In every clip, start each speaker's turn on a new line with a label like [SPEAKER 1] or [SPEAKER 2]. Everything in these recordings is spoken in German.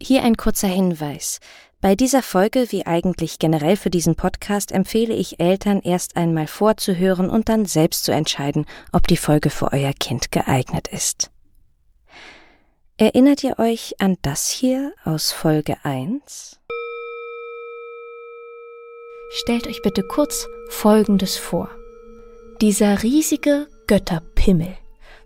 [SPEAKER 1] Hier ein kurzer Hinweis. Bei dieser Folge, wie eigentlich generell für diesen Podcast, empfehle ich Eltern erst einmal vorzuhören und dann selbst zu entscheiden, ob die Folge für euer Kind geeignet ist. Erinnert ihr euch an das hier aus Folge 1? Stellt euch bitte kurz Folgendes vor. Dieser riesige Götterpimmel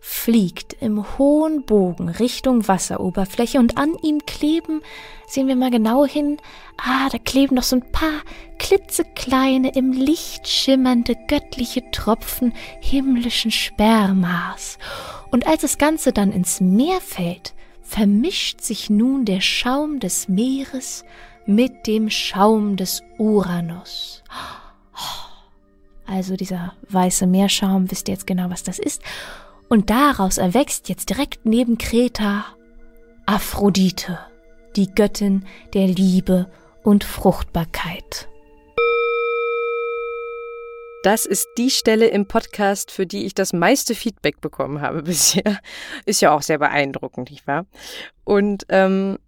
[SPEAKER 1] fliegt im hohen Bogen Richtung Wasseroberfläche und an ihm kleben, sehen wir mal genau hin, ah, da kleben noch so ein paar klitzekleine, im Licht schimmernde göttliche Tropfen himmlischen Spermas. Und als das Ganze dann ins Meer fällt, vermischt sich nun der Schaum des Meeres mit dem Schaum des Uranus. Also dieser weiße Meerschaum, wisst ihr jetzt genau, was das ist. Und daraus erwächst jetzt direkt neben Kreta Aphrodite, die Göttin der Liebe und Fruchtbarkeit.
[SPEAKER 2] Das ist die Stelle im Podcast, für die ich das meiste Feedback bekommen habe bisher. Ist ja auch sehr beeindruckend, nicht wahr? Und ähm,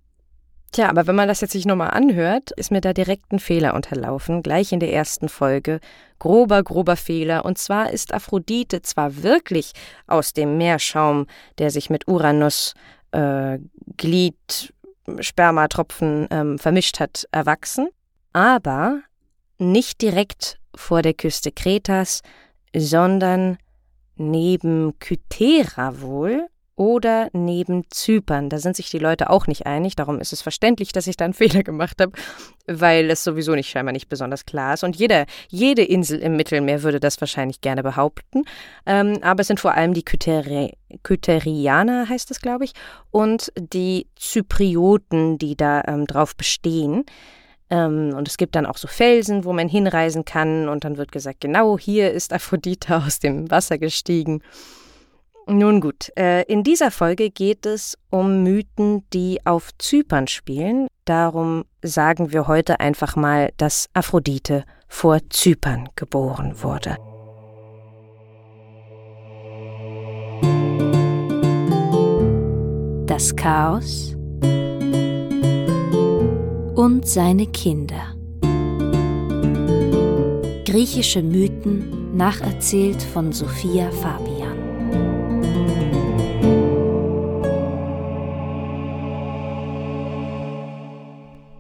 [SPEAKER 2] Tja, aber wenn man das jetzt sich nochmal anhört, ist mir da direkt ein Fehler unterlaufen, gleich in der ersten Folge. Grober, grober Fehler. Und zwar ist Aphrodite zwar wirklich aus dem Meerschaum, der sich mit Uranus, äh, Glied, Spermatropfen ähm, vermischt hat, erwachsen, aber nicht direkt vor der Küste Kretas, sondern neben Kythera wohl, oder neben Zypern. Da sind sich die Leute auch nicht einig. Darum ist es verständlich, dass ich da einen Fehler gemacht habe, weil es sowieso nicht scheinbar nicht besonders klar ist. Und jeder, jede Insel im Mittelmeer würde das wahrscheinlich gerne behaupten. Ähm, aber es sind vor allem die Kytheri Kytherianer, heißt es, glaube ich, und die Zyprioten, die da ähm, drauf bestehen. Ähm, und es gibt dann auch so Felsen, wo man hinreisen kann. Und dann wird gesagt, genau hier ist Aphrodite aus dem Wasser gestiegen. Nun gut, äh, in dieser Folge geht es um Mythen, die auf Zypern spielen. Darum sagen wir heute einfach mal, dass Aphrodite vor Zypern geboren wurde. Das Chaos und seine Kinder. Griechische Mythen nacherzählt von Sophia Fabian.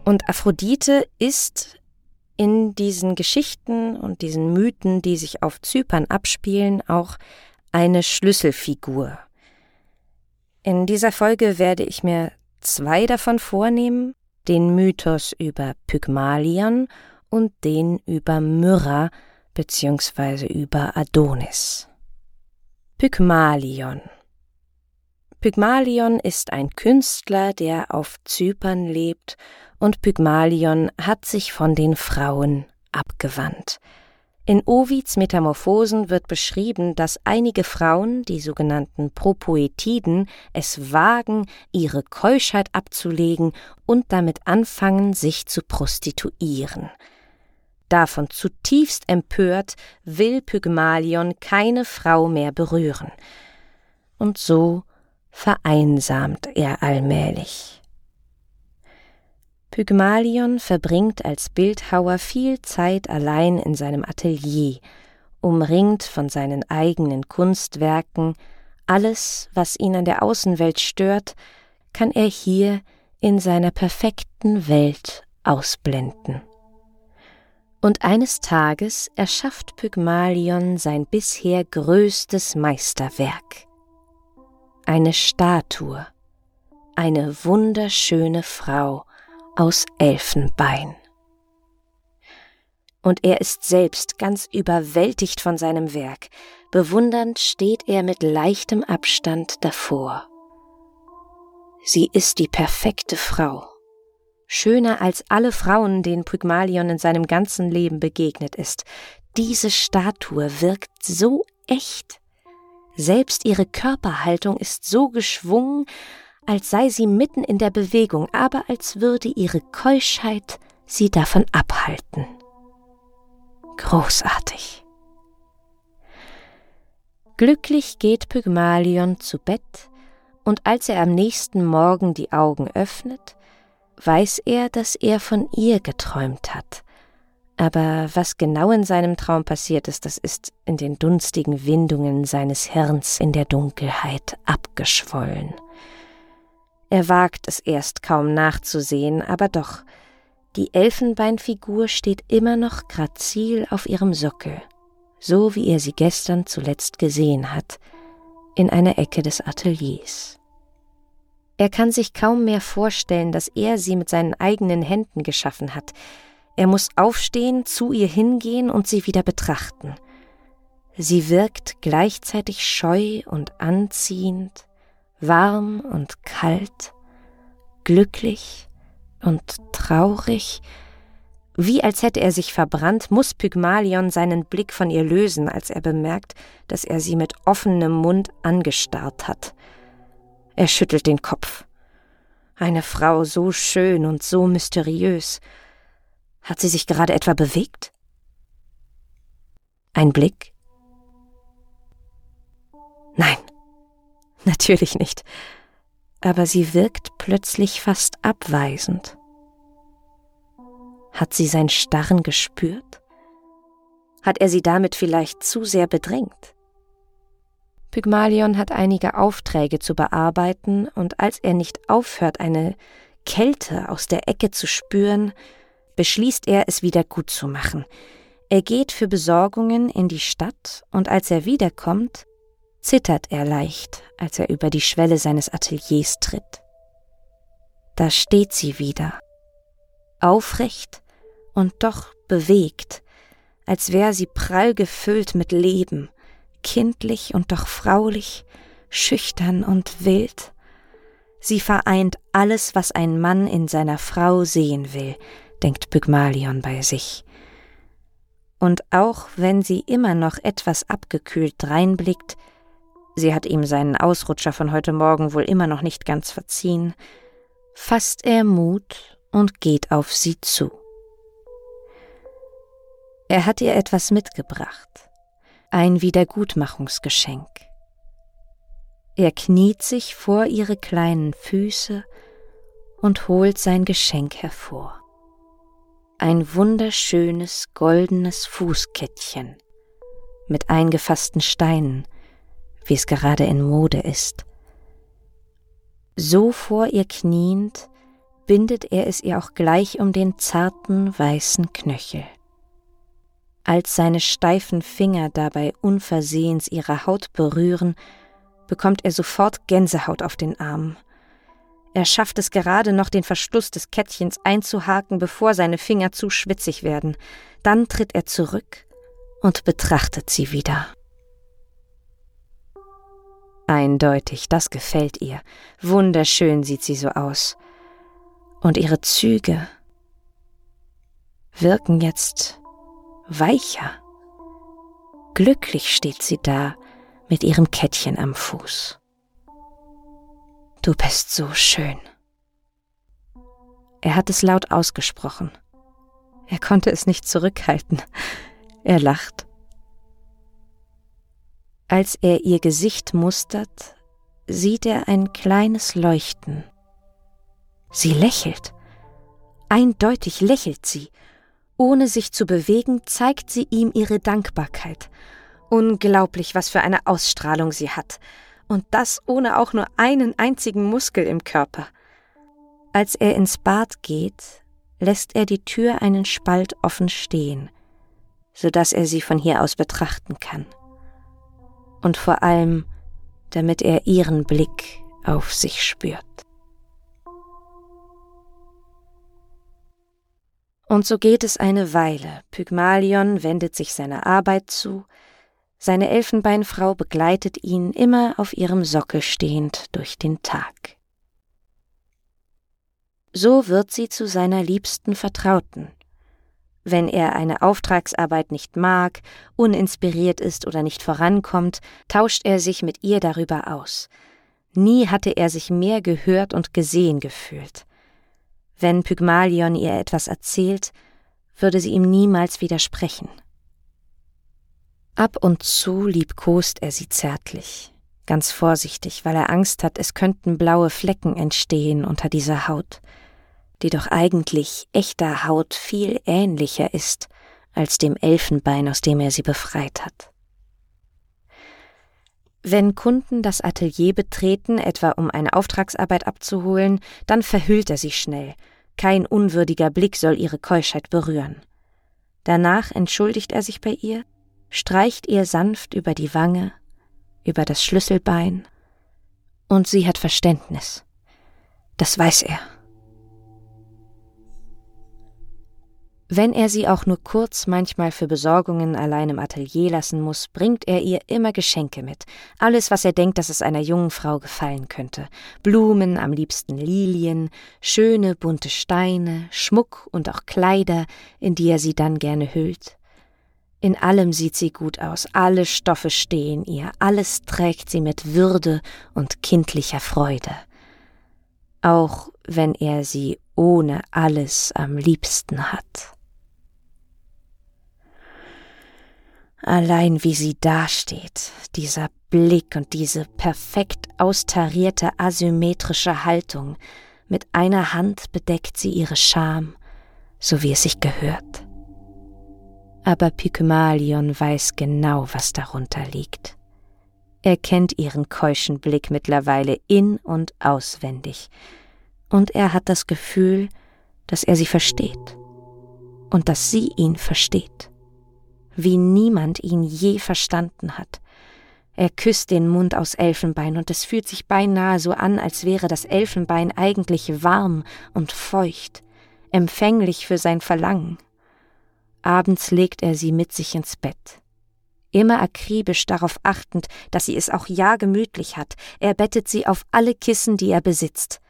[SPEAKER 2] Und Aphrodite ist in diesen Geschichten und diesen Mythen, die sich auf Zypern abspielen, auch eine Schlüsselfigur. In dieser Folge werde ich mir zwei davon vornehmen, den Mythos über Pygmalion und den über Myrrha bzw. über Adonis. Pygmalion Pygmalion ist ein Künstler, der auf Zypern lebt und Pygmalion hat sich von den Frauen abgewandt. In Ovids Metamorphosen wird beschrieben, dass einige Frauen, die sogenannten Propoetiden, es wagen, ihre Keuschheit abzulegen und damit anfangen, sich zu prostituieren. Davon zutiefst empört, will Pygmalion keine Frau mehr berühren. Und so vereinsamt er allmählich. Pygmalion verbringt als Bildhauer viel Zeit allein in seinem Atelier, umringt von seinen eigenen Kunstwerken, alles, was ihn an der Außenwelt stört, kann er hier in seiner perfekten Welt ausblenden. Und eines Tages erschafft Pygmalion sein bisher größtes Meisterwerk. Eine Statue, eine wunderschöne Frau, aus Elfenbein. Und er ist selbst ganz überwältigt von seinem Werk. Bewundernd steht er mit leichtem Abstand davor. Sie ist die perfekte Frau, schöner als alle Frauen, denen Pygmalion in seinem ganzen Leben begegnet ist. Diese Statue wirkt so echt. Selbst ihre Körperhaltung ist so geschwungen, als sei sie mitten in der Bewegung, aber als würde ihre Keuschheit sie davon abhalten. Großartig. Glücklich geht Pygmalion zu Bett, und als er am nächsten Morgen die Augen öffnet,
[SPEAKER 1] weiß er, dass er von ihr geträumt hat. Aber was genau in seinem Traum passiert ist, das ist in den dunstigen Windungen seines Hirns in der Dunkelheit abgeschwollen. Er wagt es erst kaum nachzusehen, aber doch, die Elfenbeinfigur steht immer noch grazil auf ihrem Sockel, so wie er sie gestern zuletzt gesehen hat, in einer Ecke des Ateliers. Er kann sich kaum mehr vorstellen, dass er sie mit seinen eigenen Händen geschaffen hat. Er muss aufstehen, zu ihr hingehen und sie wieder betrachten. Sie wirkt gleichzeitig scheu und anziehend, warm und kalt, glücklich und traurig, wie als hätte er sich verbrannt, muss Pygmalion seinen Blick von ihr lösen, als er bemerkt, dass er sie mit offenem Mund angestarrt hat. Er schüttelt den Kopf. Eine Frau so schön und so mysteriös. Hat sie sich gerade etwa bewegt? Ein Blick? Nein, natürlich nicht. Aber sie wirkt plötzlich fast abweisend. Hat sie sein Starren gespürt? Hat er sie damit vielleicht zu sehr bedrängt? Pygmalion hat einige Aufträge zu bearbeiten, und als er nicht aufhört, eine Kälte aus der Ecke zu spüren, beschließt er, es wieder gut zu machen. Er geht für Besorgungen in die Stadt, und als er wiederkommt, zittert er leicht, als er über die Schwelle seines Ateliers tritt. Da steht sie wieder, aufrecht und doch bewegt, als wäre sie prall gefüllt mit Leben, kindlich und doch fraulich, schüchtern und wild. Sie vereint alles, was ein Mann in seiner Frau sehen will, denkt Pygmalion bei sich. Und auch wenn sie immer noch etwas abgekühlt dreinblickt, sie hat ihm seinen Ausrutscher von heute Morgen wohl immer noch nicht ganz verziehen, fasst er Mut und geht auf sie zu. Er hat ihr etwas mitgebracht ein Wiedergutmachungsgeschenk. Er kniet sich vor ihre kleinen Füße und holt sein Geschenk hervor. Ein wunderschönes goldenes Fußkettchen mit eingefassten Steinen, wie es gerade in Mode ist. So vor ihr kniend, bindet er es ihr auch gleich um den zarten weißen Knöchel. Als seine steifen Finger dabei unversehens ihre Haut berühren, bekommt er sofort Gänsehaut auf den Arm. Er schafft es gerade noch, den Verschluss des Kettchens einzuhaken, bevor seine Finger zu schwitzig werden. Dann tritt er zurück und betrachtet sie wieder. Eindeutig, das gefällt ihr. Wunderschön sieht sie so aus. Und ihre Züge wirken jetzt weicher. Glücklich steht sie da mit ihrem Kettchen am Fuß. Du bist so schön. Er hat es laut ausgesprochen. Er konnte es nicht zurückhalten. Er lacht. Als er ihr Gesicht mustert, sieht er ein kleines Leuchten. Sie lächelt. Eindeutig lächelt sie ohne sich zu bewegen, zeigt sie ihm ihre Dankbarkeit. Unglaublich, was für eine Ausstrahlung sie hat. Und das ohne auch nur einen einzigen Muskel im Körper. Als er ins Bad geht, lässt er die Tür einen Spalt offen stehen, so dass er sie von hier aus betrachten kann. Und vor allem, damit er ihren Blick auf sich spürt. Und so geht es eine Weile. Pygmalion wendet sich seiner Arbeit zu, seine Elfenbeinfrau begleitet ihn immer auf ihrem Sockel stehend durch den Tag. So wird sie zu seiner liebsten Vertrauten. Wenn er eine Auftragsarbeit nicht mag, uninspiriert ist oder nicht vorankommt, tauscht er sich mit ihr darüber aus. Nie hatte er sich mehr gehört und gesehen gefühlt. Wenn Pygmalion ihr etwas erzählt, würde sie ihm niemals widersprechen. Ab und zu liebkost er sie zärtlich, ganz vorsichtig, weil er Angst hat, es könnten blaue Flecken entstehen unter dieser Haut.
[SPEAKER 3] Die doch eigentlich echter Haut viel ähnlicher ist als dem Elfenbein, aus dem er sie befreit hat. Wenn Kunden das Atelier betreten, etwa um eine Auftragsarbeit abzuholen, dann verhüllt er sich schnell. Kein unwürdiger Blick soll ihre Keuschheit berühren. Danach entschuldigt er sich bei ihr, streicht ihr sanft über die Wange, über das Schlüsselbein, und sie hat Verständnis. Das weiß er. Wenn er sie auch nur kurz manchmal für Besorgungen allein im Atelier lassen muss, bringt er ihr immer Geschenke mit. Alles, was er denkt, dass es einer jungen Frau gefallen könnte. Blumen, am liebsten Lilien, schöne bunte Steine, Schmuck und auch Kleider, in die er sie dann gerne hüllt. In allem sieht sie gut aus, alle Stoffe stehen ihr, alles trägt sie mit Würde und kindlicher Freude. Auch wenn er sie ohne alles am liebsten hat. Allein wie sie dasteht, dieser Blick und diese perfekt austarierte asymmetrische Haltung, mit einer Hand bedeckt sie ihre Scham, so wie es sich gehört. Aber Pygmalion weiß genau, was darunter liegt. Er kennt ihren keuschen Blick mittlerweile in und auswendig, und er hat das Gefühl, dass er sie versteht und dass sie ihn versteht wie niemand ihn je verstanden hat. Er küsst den Mund aus Elfenbein, und es fühlt sich beinahe so an, als wäre das Elfenbein eigentlich warm und feucht, empfänglich für sein Verlangen. Abends legt er sie mit sich ins Bett. Immer akribisch darauf achtend, dass sie es auch ja gemütlich hat, er bettet sie auf alle Kissen, die er besitzt.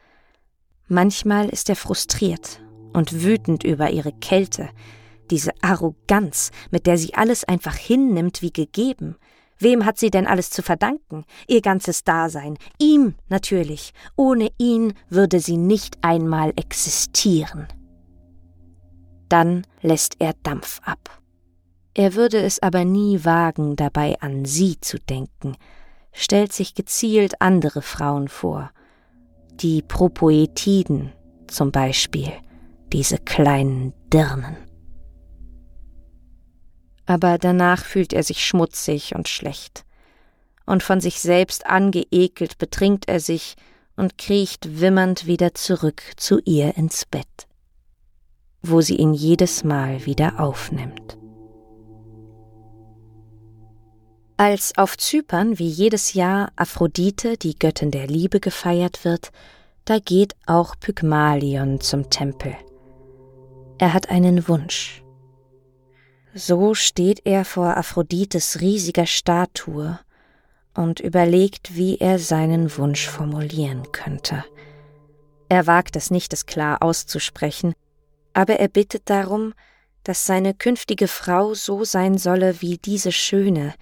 [SPEAKER 3] Manchmal ist er frustriert und wütend über ihre Kälte, diese Arroganz, mit der sie alles einfach hinnimmt wie gegeben. Wem hat sie denn alles zu verdanken? Ihr ganzes Dasein. Ihm natürlich. Ohne ihn würde sie nicht einmal existieren. Dann lässt er Dampf ab. Er würde es aber nie wagen, dabei an sie zu denken, stellt sich gezielt andere Frauen vor, die Propoetiden zum Beispiel, diese kleinen Dirnen aber danach fühlt er sich schmutzig und schlecht. Und von sich selbst angeekelt betrinkt er sich und kriecht wimmernd wieder zurück zu ihr ins Bett, wo sie ihn jedes Mal wieder aufnimmt. Als auf Zypern wie jedes Jahr Aphrodite, die Göttin der Liebe, gefeiert wird, da geht auch Pygmalion zum Tempel. Er hat einen Wunsch, so steht er vor Aphrodites riesiger Statue und überlegt, wie er seinen Wunsch formulieren könnte. Er wagt es nicht, es klar auszusprechen, aber er bittet darum, dass seine künftige Frau so sein solle wie diese Schöne,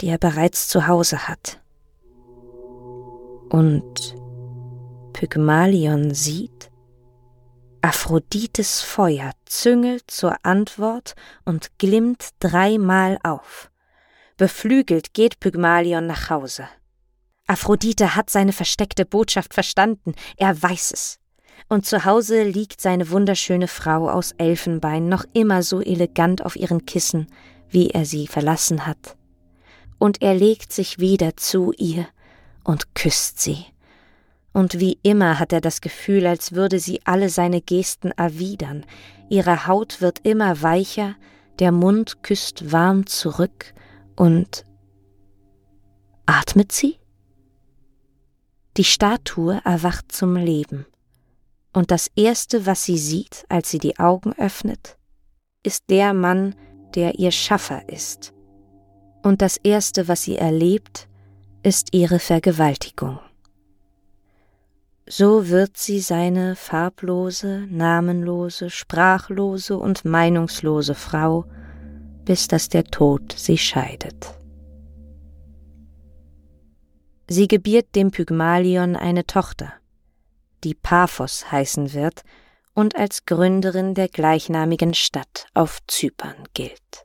[SPEAKER 3] die er bereits zu Hause hat. Und Pygmalion sieht, Aphrodites Feuer züngelt zur Antwort und glimmt dreimal auf. Beflügelt geht Pygmalion nach Hause. Aphrodite hat seine versteckte Botschaft verstanden, er weiß es. Und zu Hause liegt seine wunderschöne Frau aus Elfenbein noch immer so elegant auf ihren Kissen, wie er sie verlassen hat. Und er legt sich wieder zu ihr und küsst sie und wie immer hat er das Gefühl, als würde sie alle seine Gesten erwidern. Ihre Haut wird immer weicher, der Mund küsst warm zurück und atmet sie? Die Statue erwacht zum Leben. Und das Erste, was sie sieht, als sie die Augen öffnet, ist der Mann, der ihr Schaffer ist. Und das Erste, was sie erlebt, ist ihre Vergewaltigung. So wird sie seine farblose, namenlose, sprachlose und meinungslose Frau, bis dass der Tod sie scheidet. Sie gebiert dem Pygmalion eine Tochter, die Paphos heißen wird und als Gründerin der gleichnamigen Stadt auf Zypern gilt.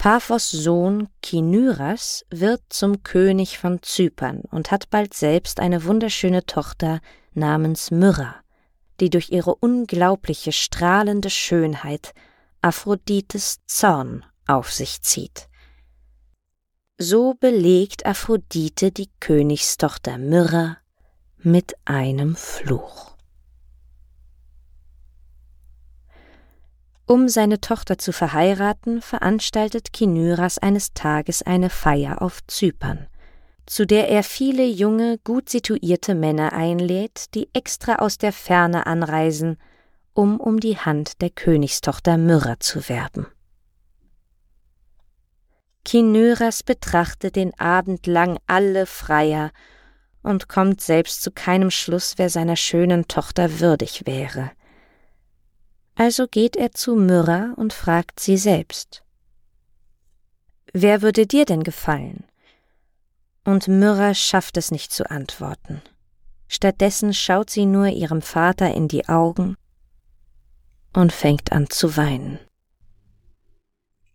[SPEAKER 3] Paphos Sohn Kinyras wird zum König von Zypern und hat bald selbst eine wunderschöne Tochter namens Myrrha, die durch ihre unglaubliche strahlende Schönheit Aphrodites Zorn auf sich zieht. So belegt Aphrodite die Königstochter Myrrha mit einem Fluch. Um seine Tochter zu verheiraten, veranstaltet Kinyras eines Tages eine Feier auf Zypern, zu der er viele junge, gut situierte Männer einlädt, die extra aus der Ferne anreisen, um um die Hand der Königstochter Myrrha zu werben. Kinyras betrachtet den Abend lang alle Freier und kommt selbst zu keinem Schluss, wer seiner schönen Tochter würdig wäre. Also geht er zu Myrrha und fragt sie selbst. Wer würde dir denn gefallen? Und Myrrha schafft es nicht zu antworten. Stattdessen schaut sie nur ihrem Vater in die Augen und fängt an zu weinen.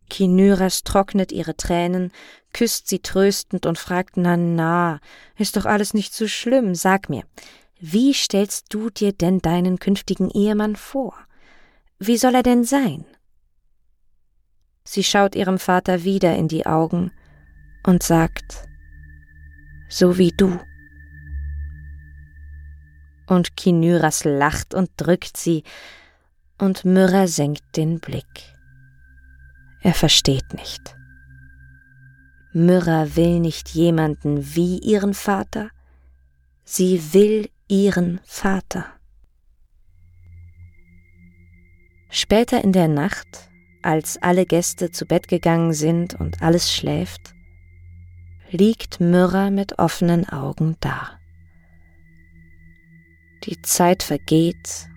[SPEAKER 3] Kinyras trocknet ihre Tränen, küsst sie tröstend und fragt, na na, ist doch alles nicht so schlimm, sag mir, wie stellst du dir denn deinen künftigen Ehemann vor? Wie soll er denn sein? Sie schaut ihrem Vater wieder in die Augen und sagt, so wie du. Und Kinyras lacht und drückt sie, und Myrrha senkt den Blick. Er versteht nicht. Myrrha will nicht jemanden wie ihren Vater, sie will ihren Vater. Später in der Nacht, als alle Gäste zu Bett gegangen sind und alles schläft, liegt Myrrha mit offenen Augen da. Die Zeit vergeht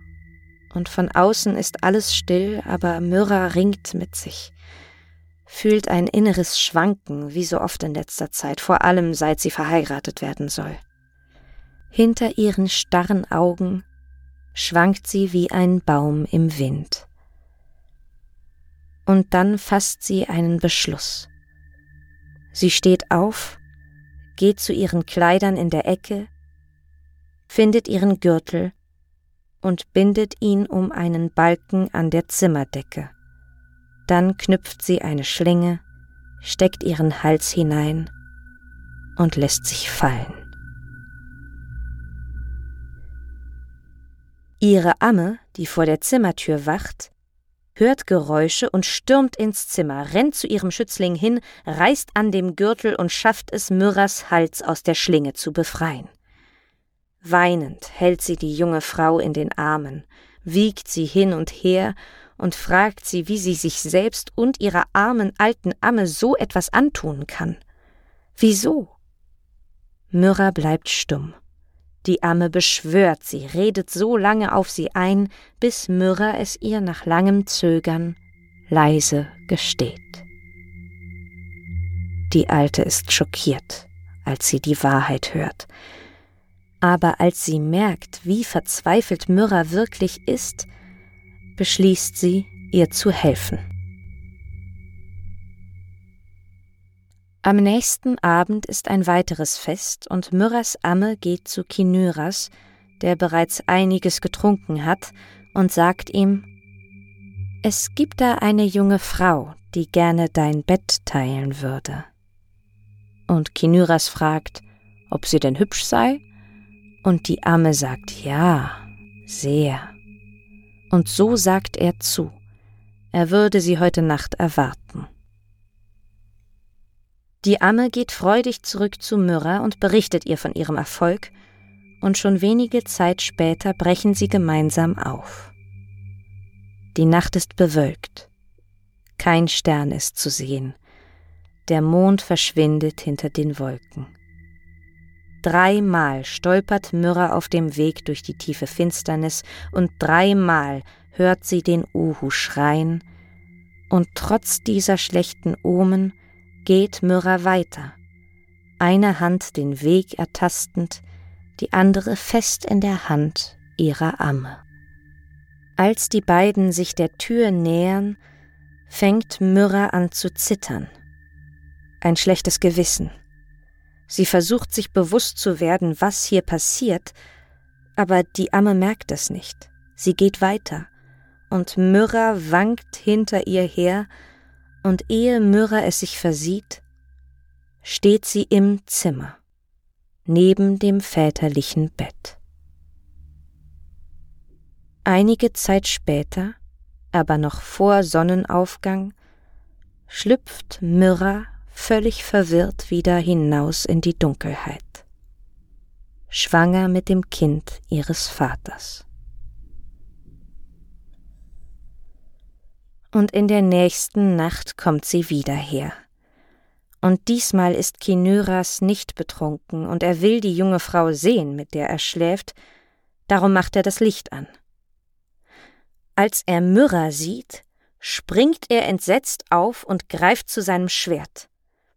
[SPEAKER 3] und von außen ist alles still, aber Myrrha ringt mit sich fühlt ein inneres Schwanken, wie so oft in letzter Zeit, vor allem seit sie verheiratet werden soll. Hinter ihren starren Augen schwankt sie wie ein Baum im Wind. Und dann fasst sie einen Beschluss. Sie steht auf, geht zu ihren Kleidern in der Ecke, findet ihren Gürtel und bindet ihn um einen Balken an der Zimmerdecke. Dann knüpft sie eine Schlinge, steckt ihren Hals hinein und lässt sich fallen. Ihre Amme, die vor der Zimmertür wacht, hört Geräusche und stürmt ins Zimmer, rennt zu ihrem Schützling hin, reißt an dem Gürtel und schafft es, Myrrhas Hals aus der Schlinge zu befreien. Weinend hält sie die junge Frau in den Armen, wiegt sie hin und her und fragt sie, wie sie sich selbst und ihrer armen alten Amme so etwas antun kann. Wieso? Myrrha bleibt stumm. Die Amme beschwört sie, redet so lange auf sie ein, bis Myrrha es ihr nach langem Zögern leise gesteht. Die Alte ist schockiert, als sie die Wahrheit hört. Aber als sie merkt, wie verzweifelt Myrrha wirklich ist, beschließt sie, ihr zu helfen. Am nächsten Abend ist ein weiteres Fest und Myrrhas Amme geht zu Kinyras, der bereits einiges getrunken hat, und sagt ihm, es gibt da eine junge Frau, die gerne dein Bett teilen würde. Und Kinyras fragt, ob sie denn hübsch sei, und die Amme sagt ja, sehr und so sagt er zu, er würde sie heute Nacht erwarten. Die Amme geht freudig zurück zu Myrrha und berichtet ihr von ihrem Erfolg, und schon wenige Zeit später brechen sie gemeinsam auf. Die Nacht ist bewölkt, kein Stern ist zu sehen, der Mond verschwindet hinter den Wolken. Dreimal stolpert Myrrha auf dem Weg durch die tiefe Finsternis und dreimal hört sie den Uhu schreien, und trotz dieser schlechten Omen geht Myrrha weiter, eine Hand den Weg ertastend, die andere fest in der Hand ihrer Amme. Als die beiden sich der Tür nähern, fängt Myrrha an zu zittern. Ein schlechtes Gewissen. Sie versucht sich bewusst zu werden, was hier passiert, aber die Amme merkt es nicht. Sie geht weiter, und Myrrha wankt hinter ihr her, und ehe Myrrha es sich versieht, steht sie im Zimmer, neben dem väterlichen Bett. Einige Zeit später, aber noch vor Sonnenaufgang, schlüpft Myrrha völlig verwirrt wieder hinaus in die Dunkelheit, schwanger mit dem Kind ihres Vaters. Und in der nächsten Nacht kommt sie wieder her. Und diesmal ist Kinyras nicht betrunken, und er will die junge Frau sehen, mit der er schläft, darum macht er das Licht an. Als er Myrrha sieht, springt er entsetzt auf und greift zu seinem Schwert.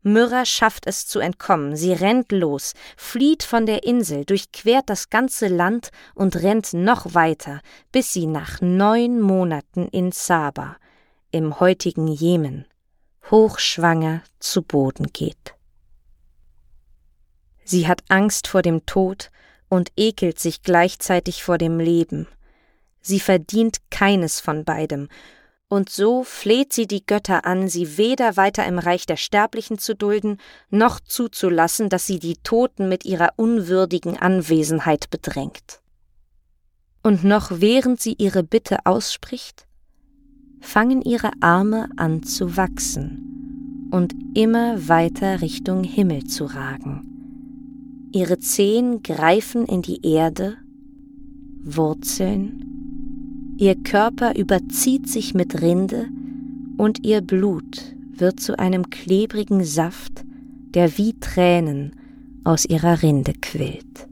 [SPEAKER 3] Myrrha schafft es zu entkommen, sie rennt los, flieht von der Insel, durchquert das ganze Land und rennt noch weiter, bis sie nach neun Monaten in Saba, im heutigen Jemen, hochschwanger zu Boden geht. Sie hat Angst vor dem Tod und ekelt sich gleichzeitig vor dem Leben – sie verdient keines von beidem, und so fleht sie die Götter an, sie weder weiter im Reich der Sterblichen zu dulden, noch zuzulassen, dass sie die Toten mit ihrer unwürdigen Anwesenheit bedrängt. Und noch während sie ihre Bitte ausspricht, fangen ihre Arme an zu wachsen und immer weiter Richtung Himmel zu ragen. Ihre Zehen greifen in die Erde, Wurzeln Ihr Körper überzieht sich mit Rinde und ihr Blut wird zu einem klebrigen Saft, der wie Tränen aus ihrer Rinde quillt.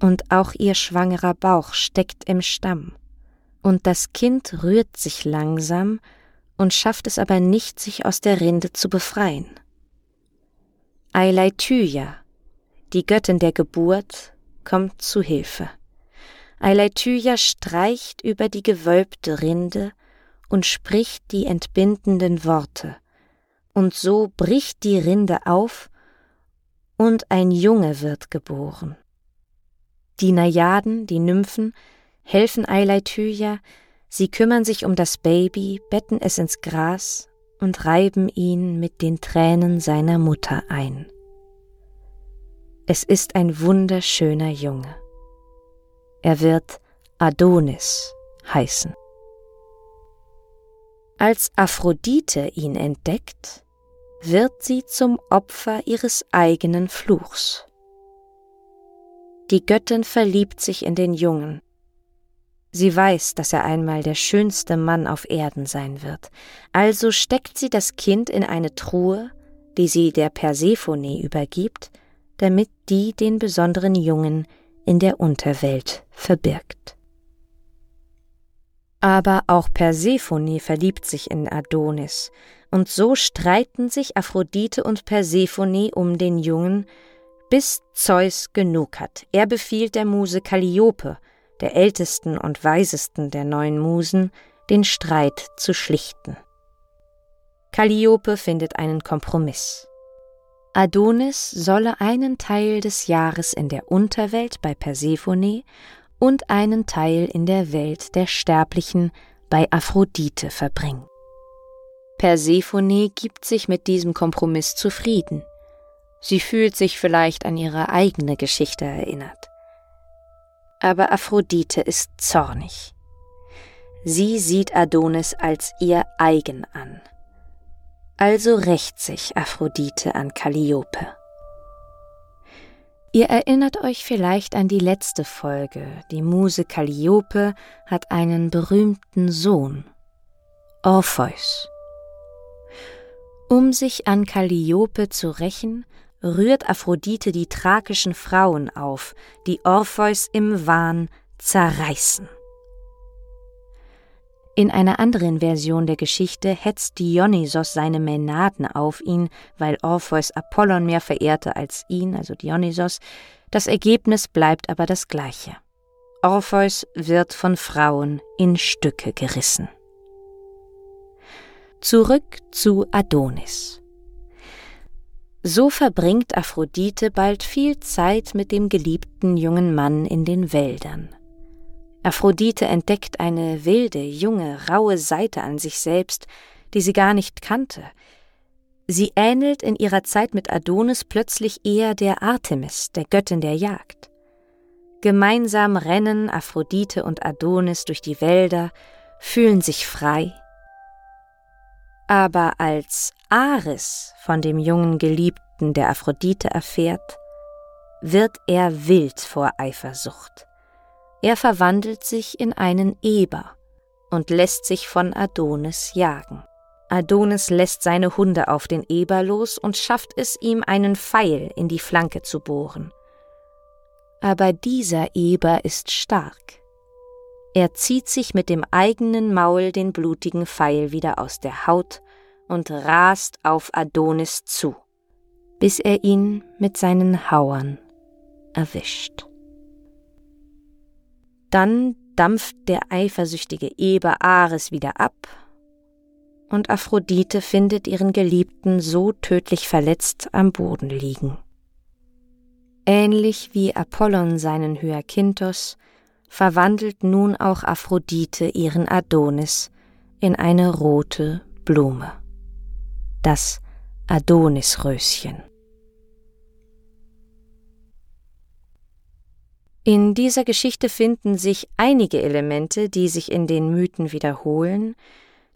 [SPEAKER 3] Und auch ihr schwangerer Bauch steckt im Stamm, und das Kind rührt sich langsam und schafft es aber nicht, sich aus der Rinde zu befreien. Eileityia, die Göttin der Geburt, kommt zu Hilfe. Eileityia streicht über die gewölbte Rinde und spricht die entbindenden Worte, und so bricht die Rinde auf, und ein Junge wird geboren. Die Najaden, die Nymphen, helfen Eileityia, sie kümmern sich um das Baby, betten es ins Gras und reiben ihn mit den Tränen seiner Mutter ein. Es ist ein wunderschöner Junge. Er wird Adonis heißen. Als Aphrodite ihn entdeckt, wird sie zum Opfer ihres eigenen Fluchs. Die Göttin verliebt sich in den Jungen. Sie weiß, dass er einmal der schönste Mann auf Erden sein wird, also steckt sie das Kind in eine Truhe, die sie der Persephone übergibt, damit die den besonderen Jungen in der Unterwelt verbirgt. Aber auch Persephone verliebt sich in Adonis, und so streiten sich Aphrodite und Persephone um den Jungen, bis Zeus genug hat. Er befiehlt der Muse Calliope, der ältesten und weisesten der neun Musen, den Streit zu schlichten. Calliope findet einen Kompromiss. Adonis solle einen Teil des Jahres in der Unterwelt bei Persephone und einen Teil in der Welt der Sterblichen bei Aphrodite verbringen. Persephone gibt sich mit diesem Kompromiss zufrieden. Sie fühlt sich vielleicht an ihre eigene Geschichte erinnert. Aber Aphrodite ist zornig. Sie sieht Adonis als ihr eigen an. Also rächt sich Aphrodite an Calliope. Ihr erinnert euch vielleicht an die letzte Folge. Die Muse Calliope hat einen berühmten Sohn, Orpheus. Um sich an Calliope zu rächen, rührt Aphrodite die thrakischen Frauen auf, die Orpheus im Wahn zerreißen. In einer anderen Version der Geschichte hetzt Dionysos seine Mänaden auf ihn, weil Orpheus Apollon mehr verehrte als ihn, also Dionysos. Das Ergebnis bleibt aber das gleiche. Orpheus wird von Frauen in Stücke gerissen. Zurück zu Adonis. So verbringt Aphrodite bald viel Zeit mit dem geliebten jungen Mann in den Wäldern. Aphrodite entdeckt eine wilde, junge, raue Seite an sich selbst, die sie gar nicht kannte. Sie ähnelt in ihrer Zeit mit Adonis plötzlich eher der Artemis, der Göttin der Jagd. Gemeinsam rennen Aphrodite und Adonis durch die Wälder, fühlen sich frei. Aber als Ares von dem jungen Geliebten der Aphrodite erfährt, wird er wild vor Eifersucht. Er verwandelt sich in einen Eber und lässt sich von Adonis jagen. Adonis lässt seine Hunde auf den Eber los und schafft es ihm, einen Pfeil in die Flanke zu bohren. Aber dieser Eber ist stark. Er zieht sich mit dem eigenen Maul den blutigen Pfeil wieder aus der Haut und rast auf Adonis zu, bis er ihn mit seinen Hauern erwischt. Dann dampft der eifersüchtige Eber Ares wieder ab, und Aphrodite findet ihren Geliebten so tödlich verletzt am Boden liegen. Ähnlich wie Apollon seinen Hyakinthos, verwandelt nun auch Aphrodite ihren Adonis in eine rote Blume. Das Adonisröschen. In dieser Geschichte finden sich einige Elemente, die sich in den Mythen wiederholen.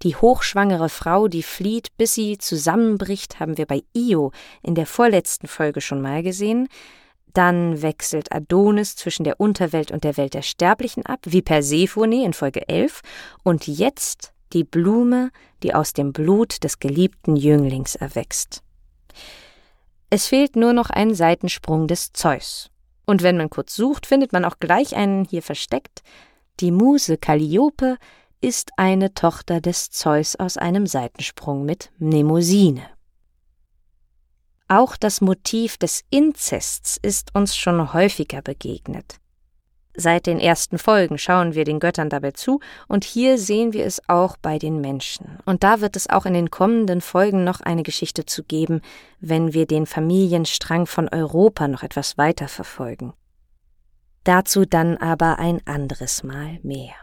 [SPEAKER 3] Die hochschwangere Frau, die flieht, bis sie zusammenbricht, haben wir bei Io in der vorletzten Folge schon mal gesehen. Dann wechselt Adonis zwischen der Unterwelt und der Welt der Sterblichen ab, wie Persephone in Folge 11. Und jetzt die Blume, die aus dem Blut des geliebten Jünglings erwächst. Es fehlt nur noch ein Seitensprung des Zeus. Und wenn man kurz sucht, findet man auch gleich einen hier versteckt. Die Muse Calliope ist eine Tochter des Zeus aus einem Seitensprung mit Mnemosyne. Auch das Motiv des Inzests ist uns schon häufiger begegnet. Seit den ersten Folgen schauen wir den Göttern dabei zu, und hier sehen wir es auch bei den Menschen. Und da wird es auch in den kommenden Folgen noch eine Geschichte zu geben, wenn wir den Familienstrang von Europa noch etwas weiter verfolgen. Dazu dann aber ein anderes Mal mehr.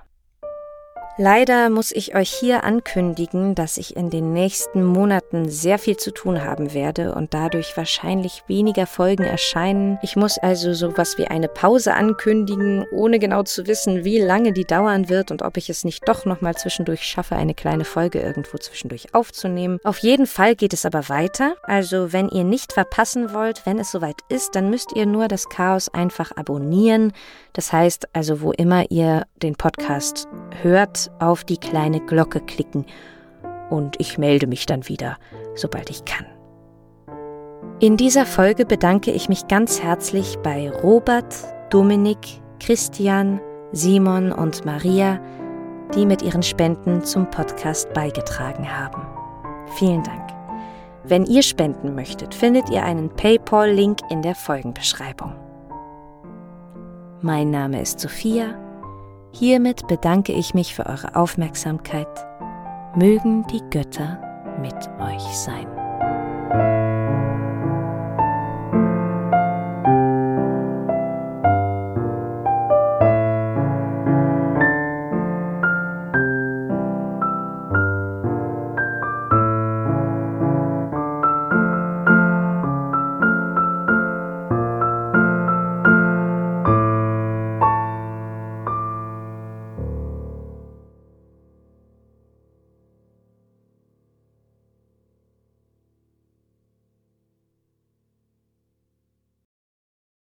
[SPEAKER 3] Leider muss ich euch hier ankündigen, dass ich in den nächsten Monaten sehr viel zu tun haben werde und dadurch wahrscheinlich weniger Folgen erscheinen. Ich muss also sowas wie eine Pause ankündigen, ohne genau zu wissen, wie lange die dauern wird und ob ich es nicht doch nochmal zwischendurch schaffe, eine kleine Folge irgendwo zwischendurch aufzunehmen. Auf jeden Fall geht es aber weiter. Also wenn ihr nicht verpassen wollt, wenn es soweit ist, dann müsst ihr nur das Chaos einfach abonnieren. Das heißt also, wo immer ihr den Podcast hört, auf die kleine Glocke klicken und ich melde mich dann wieder, sobald ich kann. In dieser Folge bedanke ich mich ganz herzlich bei Robert, Dominik, Christian, Simon und Maria, die mit ihren Spenden zum Podcast beigetragen haben. Vielen Dank. Wenn ihr spenden möchtet, findet ihr einen PayPal-Link in der Folgenbeschreibung. Mein Name ist Sophia. Hiermit bedanke ich mich für eure Aufmerksamkeit. Mögen die Götter mit euch sein.